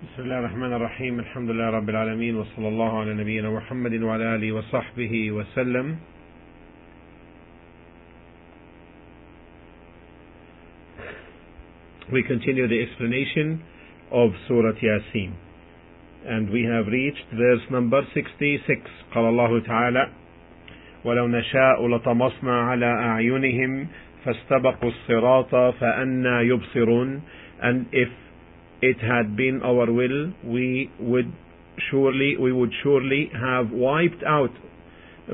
بسم الله الرحمن الرحيم. الحمد لله رب العالمين وصلى الله على نبينا محمد وعلى آله وصحبه وسلم. We continue the explanation of Surah Yasin. And we have reached verse number 66 قال الله تعالى ولو نشاء لطمسنا على أعينهم فاستبقوا الصراط فأنا يبصرون. And if it had been our will, we would surely, we would surely have wiped out,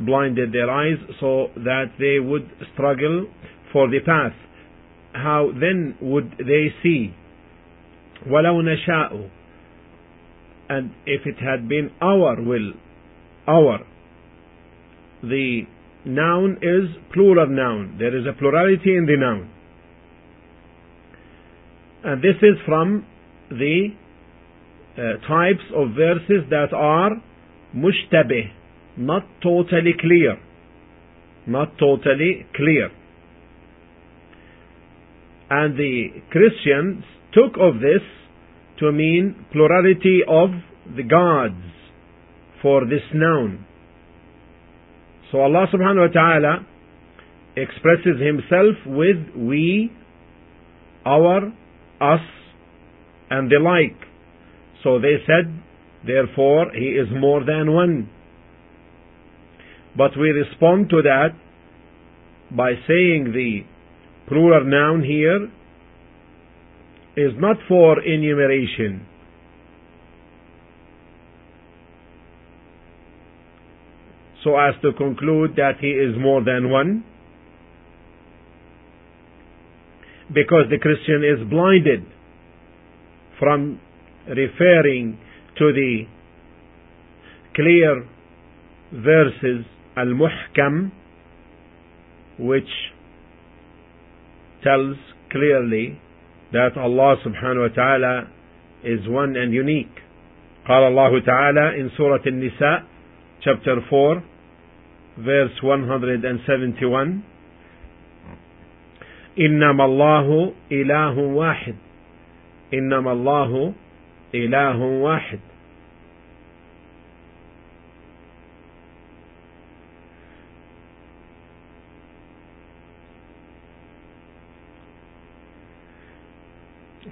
blinded their eyes so that they would struggle for the path. How then would they see? وَلَوْ نَشَاءُ And if it had been our will, our, the noun is plural noun. There is a plurality in the noun. And this is from the uh, types of verses that are mushtabih, not totally clear. Not totally clear. And the Christians took of this to mean plurality of the gods for this noun. So Allah subhanahu wa ta'ala expresses himself with we, our, us, and the like. So they said, therefore, he is more than one. But we respond to that by saying the plural noun here is not for enumeration. So as to conclude that he is more than one. Because the Christian is blinded from referring to the clear verses al-muhkam which tells clearly that Allah subhanahu wa ta'ala is one and unique. قال الله تعالى in Surah An-Nisa chapter 4 verse 171 إنما الله إله واحد إنما الله إله واحد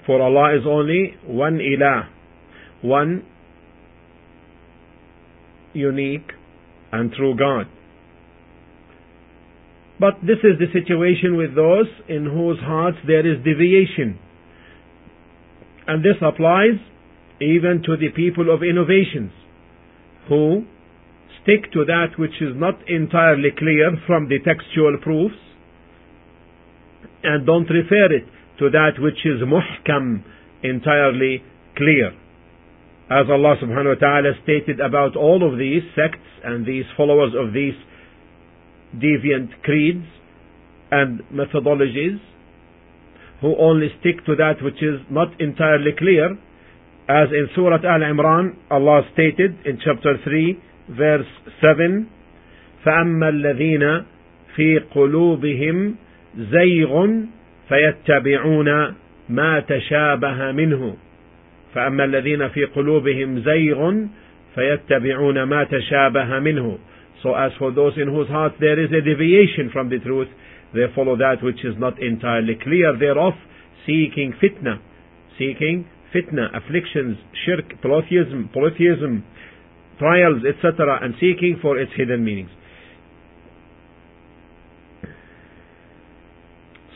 For Allah is only one ilah, one unique and true God. But this is the situation with those in whose hearts there is deviation. And this applies even to the people of innovations who stick to that which is not entirely clear from the textual proofs and don't refer it to that which is muhkam, entirely clear. As Allah subhanahu wa ta'ala stated about all of these sects and these followers of these deviant creeds and methodologies, who only stick to that which is not entirely clear, as in Surah Al Imran, Allah stated in chapter 3, verse 7, فأما الذين في قلوبهم زيغ فيتبعون ما تشابه منه فأما الذين في قلوبهم زيغ فيتبعون ما تشابه منه So as for those in whose hearts there is a deviation from the truth, they follow that which is not entirely clear thereof, seeking fitna, seeking fitna, afflictions, shirk, polytheism, polytheism, trials, etc., and seeking for its hidden meanings.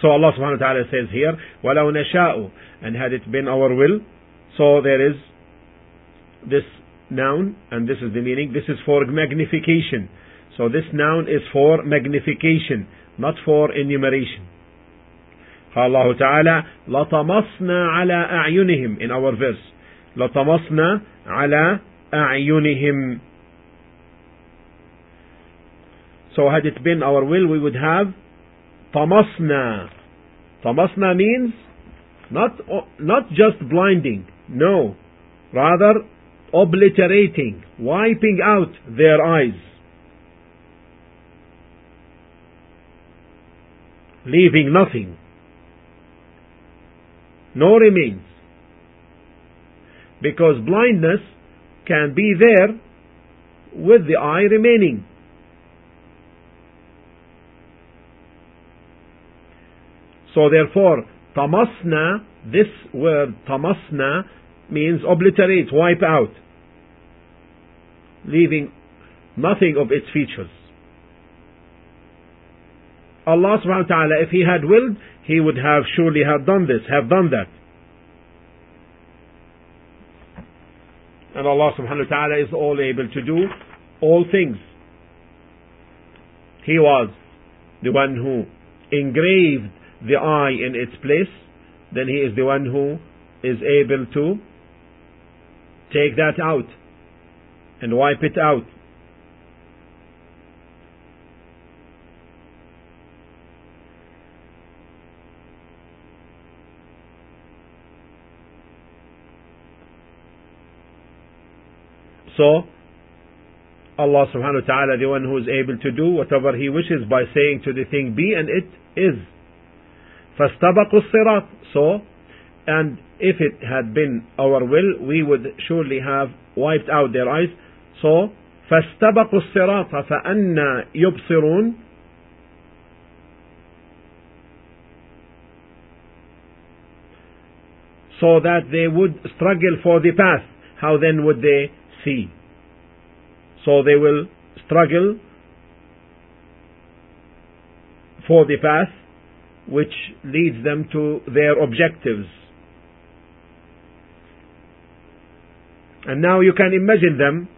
So Allah subhanahu wa ta'ala says here, وَلَوْ نَشَاءُ And had it been our will, so there is this noun, and this is the meaning, this is for magnification. So this noun is for magnification not for enumeration. قال الله تعالى لطمسنا على أعينهم in our verse لطمسنا على أعينهم So had it been our will we would have طمسنا طمسنا means not, not just blinding no rather obliterating wiping out their eyes Leaving nothing, no remains. Because blindness can be there with the eye remaining. So therefore, tamasna, this word tamasna means obliterate, wipe out, leaving nothing of its features. Allah subhanahu wa ta'ala, if He had willed, He would have surely have done this, have done that. And Allah subhanahu wa ta'ala is all able to do all things. He was the one who engraved the eye in its place, then He is the one who is able to take that out and wipe it out So, Allah subhanahu wa ta'ala, the one who is able to do whatever He wishes by saying to the thing be and it is. فَاسْتَبَقُوا الصِّرَاطِ So, and if it had been our will, we would surely have wiped out their eyes. So, فَاسْتَبَقُوا الصِّرَاطَ فَأَنَّا يُبْصِرُونَ So that they would struggle for the path. How then would they see. So they will struggle for the path which leads them to their objectives. And now you can imagine them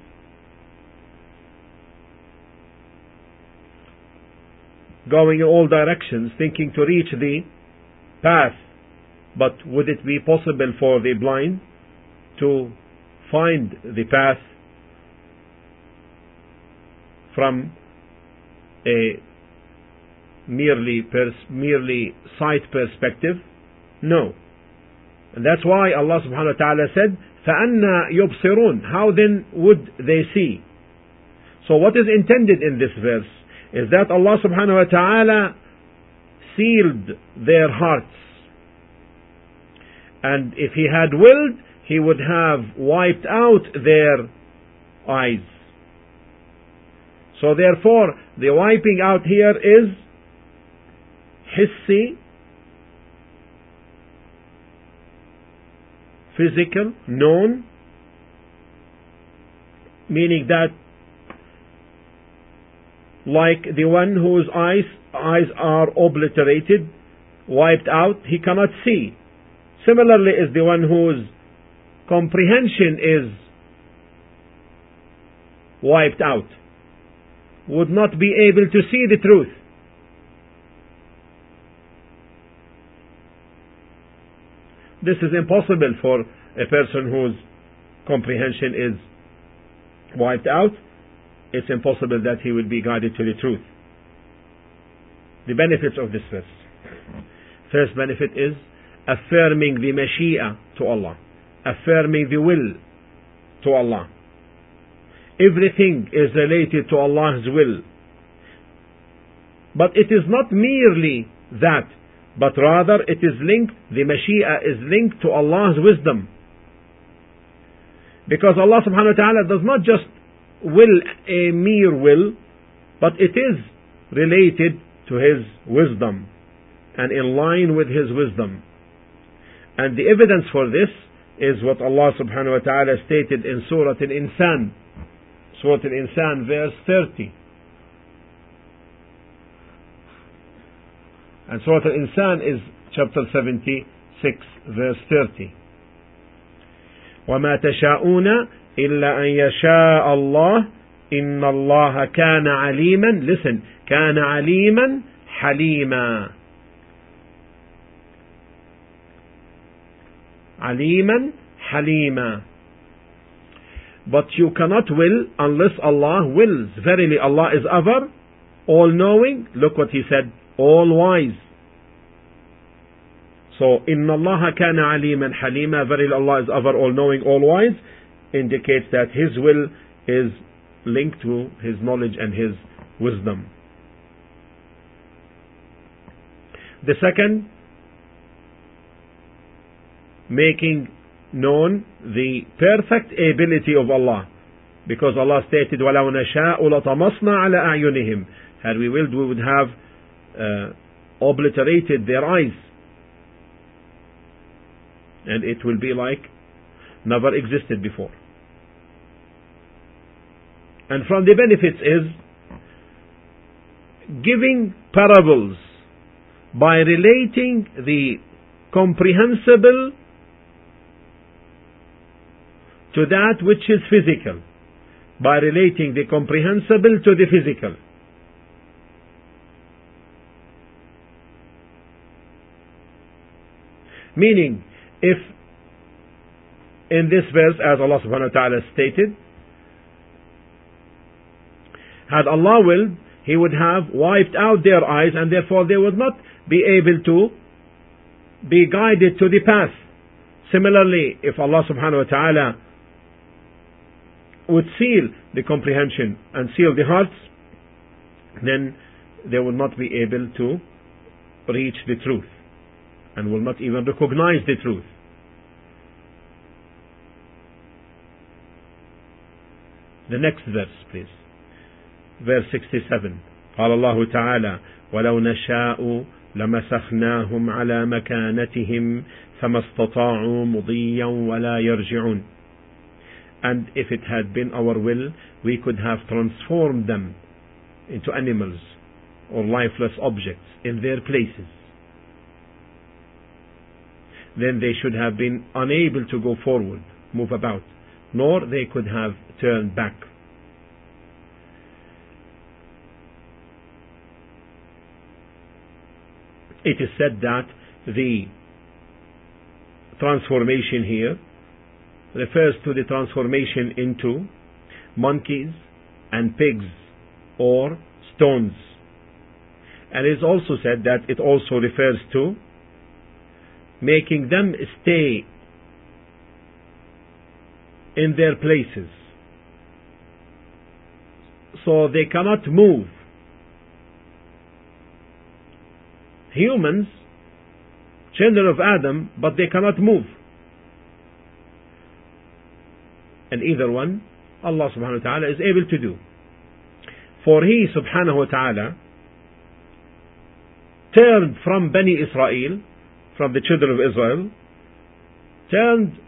going in all directions, thinking to reach the path. But would it be possible for the blind to find the path from a merely pers- merely sight perspective? No. And that's why Allah subhanahu wa ta'ala said, فَأَنَّا يُبْصِرُونَ How then would they see? So what is intended in this verse is that Allah subhanahu wa ta'ala sealed their hearts. And if He had willed, he would have wiped out their eyes. So therefore, the wiping out here is hissi, physical, known, meaning that like the one whose eyes eyes are obliterated, wiped out, he cannot see. Similarly is the one whose comprehension is wiped out, would not be able to see the truth. This is impossible for a person whose comprehension is wiped out. It's impossible that he will be guided to the truth. The benefits of this verse. First benefit is affirming the Mashi'a to Allah affirming the will to Allah. Everything is related to Allah's will. But it is not merely that, but rather it is linked, the Mashi'a is linked to Allah's wisdom. Because Allah subhanahu wa ta'ala does not just will a mere will, but it is related to His wisdom and in line with His wisdom. And the evidence for this is what Allah subhanahu wa ta'ala stated in Surah Al-Insan. Surah Al-Insan verse 30. And Surah Al-Insan is chapter 76 verse 30. وما تشاءون إلا أن يشاء الله إن الله كان عليما listen كان عليما حليما aliman halima. But you cannot will unless Allah wills. Verily Allah is ever all knowing. Look what he said, all wise. So, inna Allah kana aliman halima. Verily Allah is ever all knowing, all wise, indicates that His will is linked to His knowledge and His wisdom. The second making known the perfect ability of Allah. Because Allah stated, وَلَوْ نَشَاءُ لَطَمَسْنَا عَلَىٰ أَعْيُنِهِمْ Had we willed, we would have uh, obliterated their eyes. And it will be like never existed before. And from the benefits is giving parables by relating the comprehensible to that which is physical, by relating the comprehensible to the physical. Meaning, if in this verse, as Allah subhanahu wa ta'ala stated, had Allah willed, He would have wiped out their eyes and therefore they would not be able to be guided to the path. Similarly, if Allah subhanahu wa ta'ala would seal the comprehension and seal the hearts, then they will not be able to reach the truth and will not even recognize the truth. The next verse, please. Verse 67. قال الله تعالى ولو نشاء لمسخناهم على مكانتهم فما استطاعوا مضيا ولا يرجعون and if it had been our will we could have transformed them into animals or lifeless objects in their places. Then they should have been unable to go forward move about nor they could have turned back. It is said that the transformation here refers to the transformation into monkeys and pigs or stones. And it is also said that it also refers to making them stay in their places. So they cannot move humans, children of Adam, but they cannot move. And either one, Allah subhanahu wa ta'ala is able to do. For He subhanahu wa ta'ala turned from Bani Israel, from the children of Israel, turned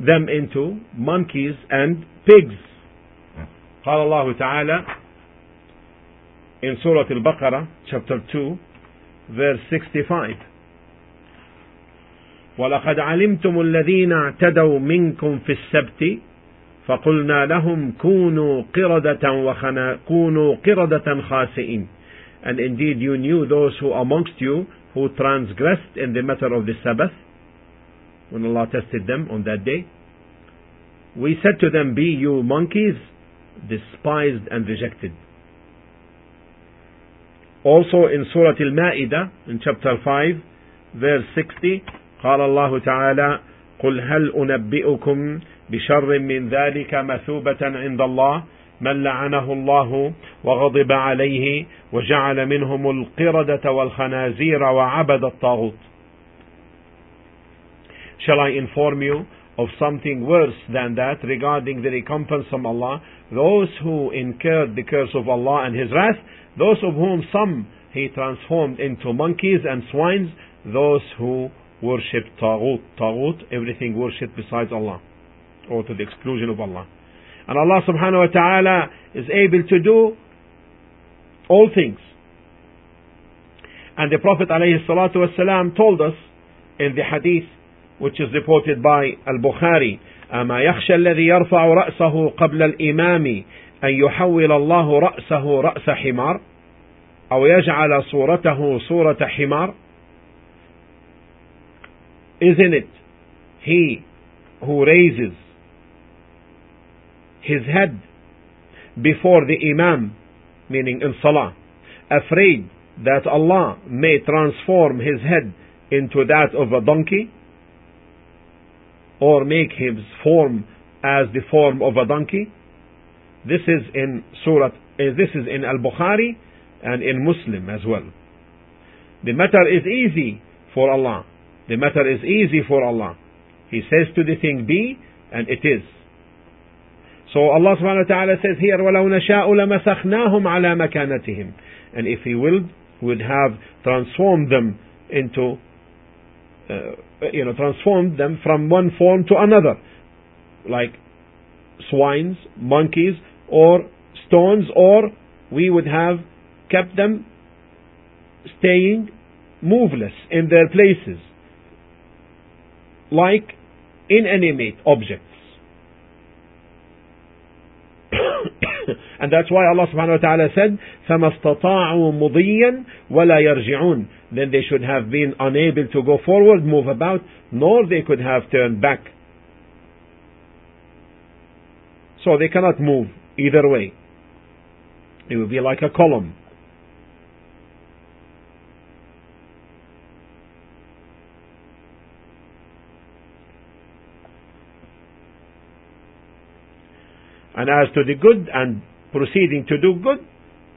them into monkeys and pigs. قال الله تعالى in Surah Al-Baqarah, chapter 2, verse 65. ولقد علمتم الذين اعتدوا منكم في السبت فقلنا لهم كونوا قردة وخنا كونوا قردة خاسئين and indeed you knew those who amongst you who transgressed in the matter of the Sabbath when Allah tested them on that day we said to them be you monkeys despised and rejected also in Surah Al-Ma'idah, in chapter 5, verse 60, قال الله تعالى قل هل أنبئكم بشر من ذلك مثوبة عند الله من لعنه الله وغضب عليه وجعل منهم القردة والخنازير وعبد الطاغوت Shall I inform you of something worse than that regarding the recompense from Allah? Those who incurred the curse of Allah and His wrath those of whom some he transformed into monkeys and swines, those who worship Taghut. Taghut, everything worshipped besides Allah, or to the exclusion of Allah. And Allah subhanahu wa ta'ala is able to do all things. And the Prophet alayhi salatu wasalam told us in the hadith which is reported by Al-Bukhari أما يخشى الذي يرفع رأسه قبل الإمام أن يحول الله رأسه رأس حمار أو يجعل صورته صورة حمار Isn't it he who raises his head before the Imam, meaning in Salah, afraid that Allah may transform his head into that of a donkey, or make his form as the form of a donkey? This is in Surah, uh, this is in Al-Bukhari and in Muslim as well. The matter is easy for Allah. The matter is easy for Allah. He says to the thing be, and it is. So Allah subhanahu wa ta'ala says here, وَلَوْ نَشَاءُ لَمَسَخْنَاهُمْ عَلَى مَكَانَتِهِمْ And if He willed, would have transformed them into, uh, you know, transformed them from one form to another. Like swines, monkeys, or stones, or we would have kept them staying moveless in their places, like inanimate objects. and that's why Allah subhanahu wa ta'ala said, فَمَا اسْتَطَاعُوا مُضِيًّا وَلَا يَرْجِعُونَ Then they should have been unable to go forward, move about, nor they could have turned back. So they cannot move either way. It will be like a column. And as to the good and proceeding to do good,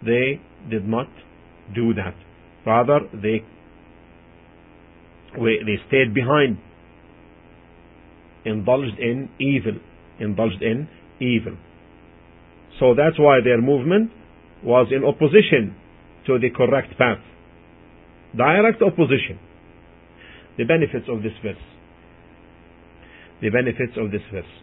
they did not do that. Rather, they they stayed behind, indulged in evil, indulged in evil. So that's why their movement was in opposition to the correct path. Direct opposition. The benefits of this verse. The benefits of this verse.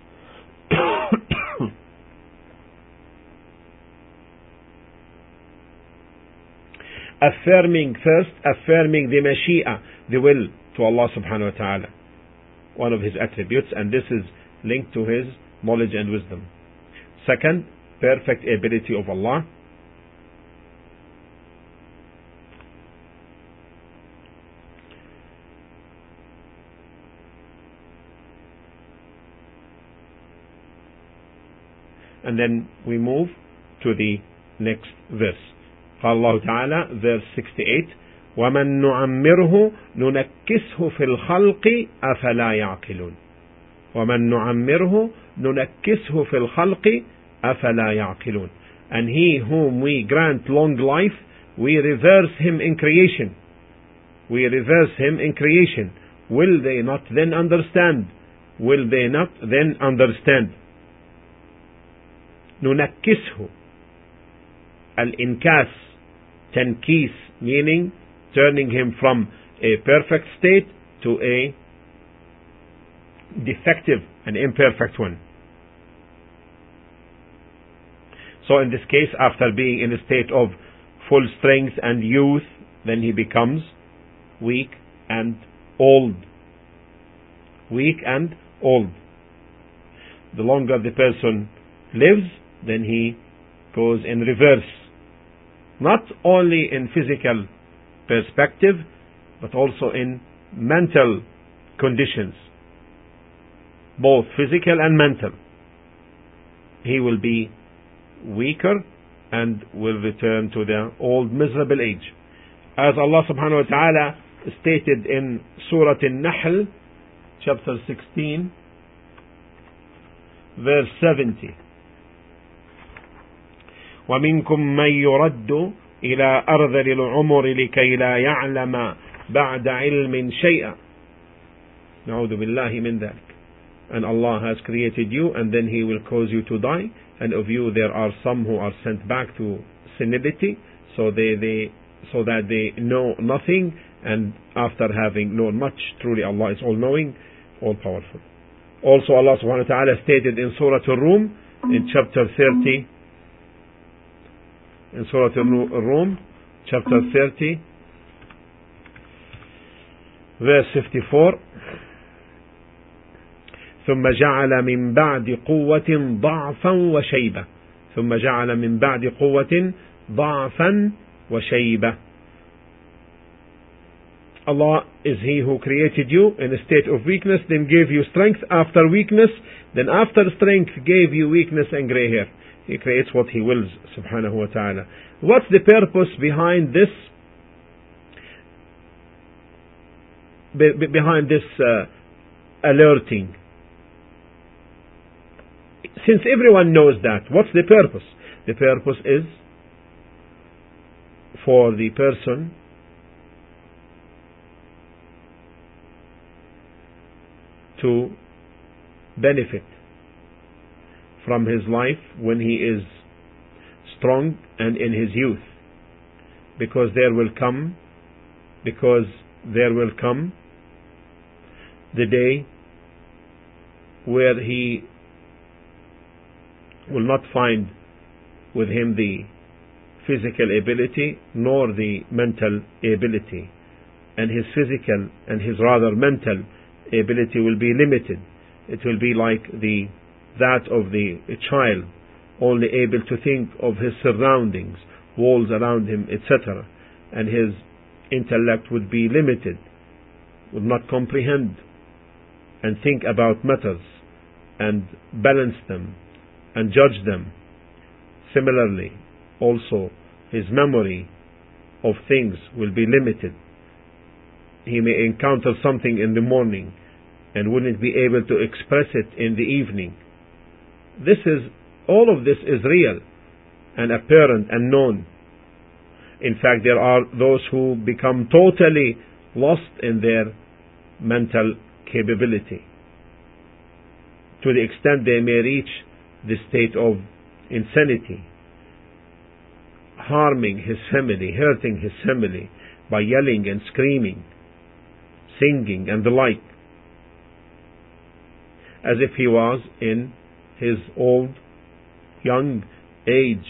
Affirming first, affirming the Mashi'a, the will to Allah subhanahu wa ta'ala. One of his attributes, and this is linked to his knowledge and wisdom. Second, perfect ability of Allah. And then we move to the next verse. قال الله تعالى verse 68 ومن نعمره ننكسه في الخلق أفلا يعقلون ومن نعمره ننكسه في الخلق أفلا يعقلون and he whom we grant long life we reverse him in creation we reverse him in creation will they not then understand will they not then understand ننكسه الإنكاس tankis, meaning turning him from a perfect state to a defective and imperfect one. So in this case, after being in a state of full strength and youth, then he becomes weak and old. Weak and old. The longer the person lives, then he goes in reverse not only in physical perspective, but also in mental conditions, both physical and mental. He will be weaker and will return to the old miserable age. As Allah subhanahu wa ta'ala stated in Surah An-Nahl, chapter 16, verse 70. ومنكم من يرد إلى أرذل العمر لكي لا يعلم بعد علم شيئا نعوذ بالله من ذلك and Allah has created you and then He will cause you to die and of you there are some who are sent back to senility so they, they so that they know nothing and after having known much truly Allah is all knowing all powerful also Allah subhanahu wa ta'ala stated in Surah Al-Rum in chapter 30 in Surah Al-Rum, chapter 30, verse 54. ثم جعل من بعد قوة ضعفا وشيبة ثم جعل من بعد قوة ضعفا وشيبة Allah is He who created you in a state of weakness, then gave you strength after weakness, then after strength gave you weakness and gray hair. He creates what He wills, subhanahu wa ta'ala. What's the purpose behind this? Be, behind this uh, alerting? Since everyone knows that, what's the purpose? The purpose is for the person to benefit from his life when he is strong and in his youth. Because there will come because there will come the day where he will not find with him the physical ability nor the mental ability. And his physical and his rather mental ability will be limited. It will be like the that of the child only able to think of his surroundings walls around him etc and his intellect would be limited would not comprehend and think about matters and balance them and judge them. Similarly, also his memory of things will be limited. He may encounter something in the morning and wouldn't be able to express it in the evening. This is, all of this is real and apparent and known. In fact, there are those who become totally lost in their mental capability to the extent they may reach the state of insanity, harming his family, hurting his family by yelling and screaming, singing and the like, as if he was in his old, young age.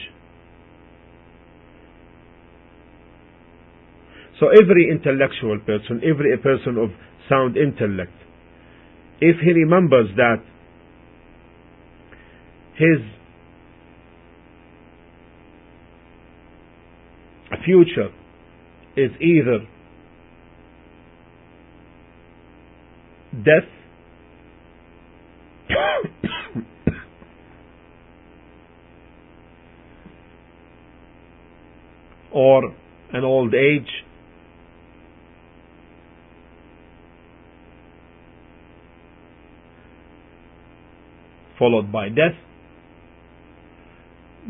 So every intellectual person, every person of sound intellect, if he remembers that his future is either death or an old age followed by death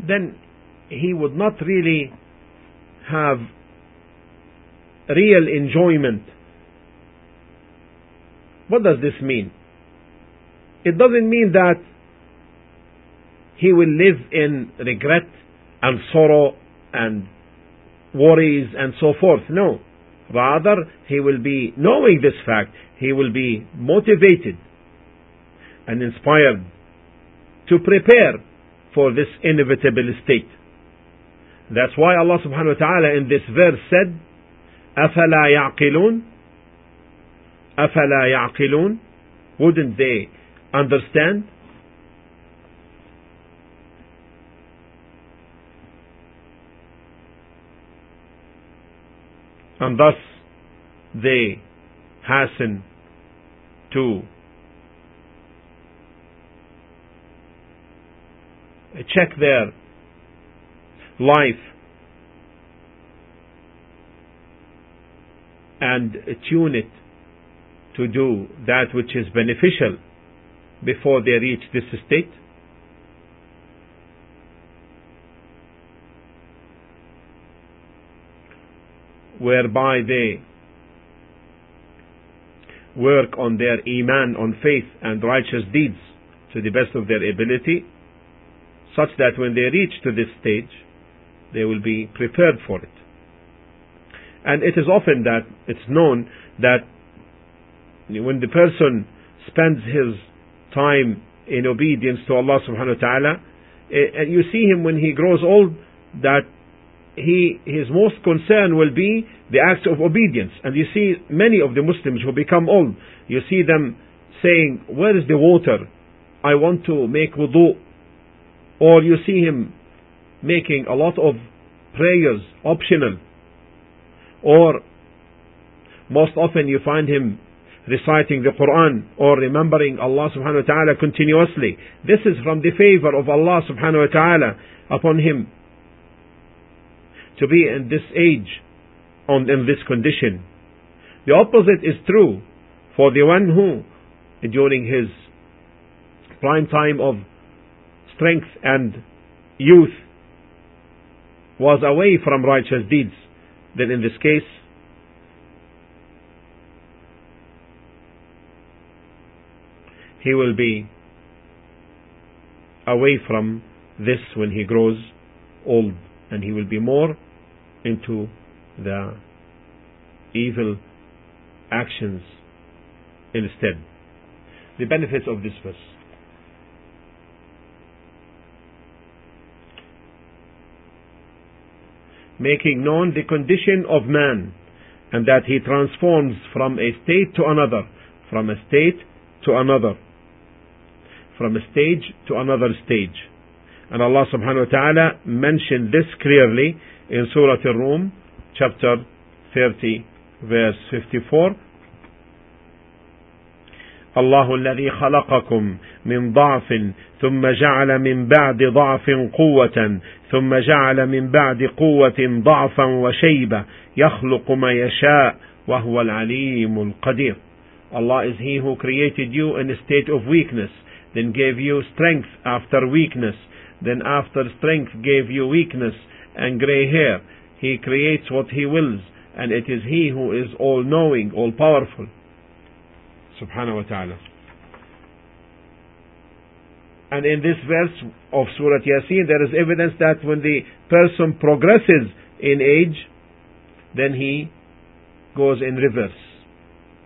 then he would not really have real enjoyment. What does this mean? It doesn't mean that he will live in regret and sorrow and worries and so forth. No. Rather, he will be knowing this fact, he will be motivated and inspired to prepare for this inevitable state. That's why Allah subhanahu wa ta'ala in this verse said, أَفَلَا يَعْقِلُونَ أَفَلَا يَعْقِلُونَ Wouldn't they understand? And thus they hasten to check their life and tune it to do that which is beneficial before they reach this state? Whereby they work on their iman, on faith and righteous deeds to the best of their ability such that when they reach to this stage, they will be prepared for it. And it is often that it's known that when the person spends his time in obedience to Allah subhanahu wa ta'ala, eh, you see him when he grows old that he his most concern will be the acts of obedience. And you see many of the Muslims who become old, you see them saying, Where is the water? I want to make wudu or you see him making a lot of prayers optional. Or most often you find him reciting the Quran or remembering Allah subhanahu wa ta'ala continuously. This is from the favor of Allah subhanahu wa ta'ala upon him to be in this age and in this condition. The opposite is true for the one who during his prime time of strength and youth was away from righteous deeds, then in this case, he will be away from this when he grows old and he will be more into the evil actions instead. The benefits of this verse. Making known the condition of man and that he transforms from a state to another, from a state to another, from a stage to another stage. And Allah subhanahu wa ta'ala mentioned this clearly in Surah Al-Rum, chapter 30, verse 54. الله الذي خلقكم من ضعف ثم جعل من بعد ضعف قوة ثم جعل من بعد قوة ضعفا وشيبة يخلق ما يشاء وهو العليم القدير Allah is He who created you in a state of weakness, then gave you strength after weakness, then after strength gave you weakness and grey hair. He creates what He wills, and it is He who is all knowing, all powerful. Subhanahu wa ta'ala. And in this verse of Surah Yasin, there is evidence that when the person progresses in age, then he goes in reverse.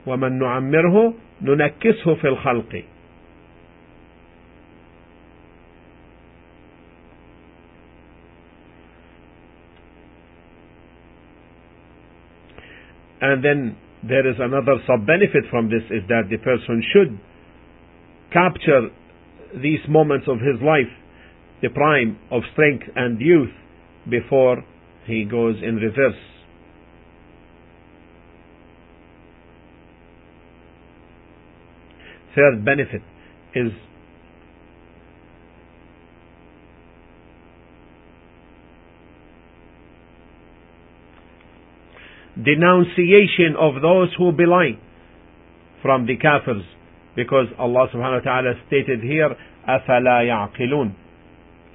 ومن نعمره ننكسه في الخلق And then there is another sub benefit from this is that the person should capture these moments of his life, the prime of strength and youth, before he goes in reverse. Third benefit is denunciation of those who belie from the kafirs because Allah subhanahu wa ta'ala stated here أَفَلَا يَعْقِلُونَ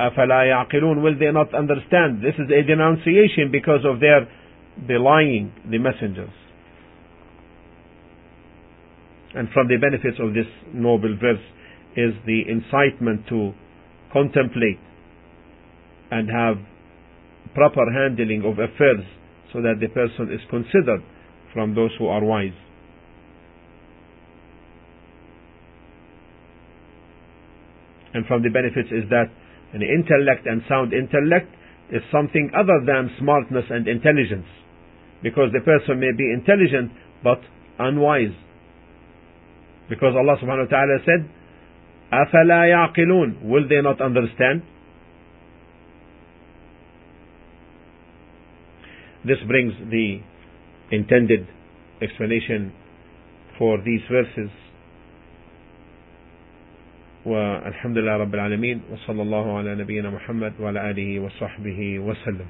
أَفَلَا يَعْقِلُونَ will they not understand this is a denunciation because of their belying the messengers and from the benefits of this noble verse is the incitement to contemplate and have proper handling of affairs so that the person is considered from those who are wise. And from the benefits is that an intellect and sound intellect is something other than smartness and intelligence. Because the person may be intelligent but unwise. Because Allah subhanahu wa ta'ala said, أَفَلَا يَعْقِلُونَ Will they not understand? This brings the intended explanation for these verses. والحمد لله رب العالمين وصلى الله على نبينا محمد وعلى آله وصحبه وسلم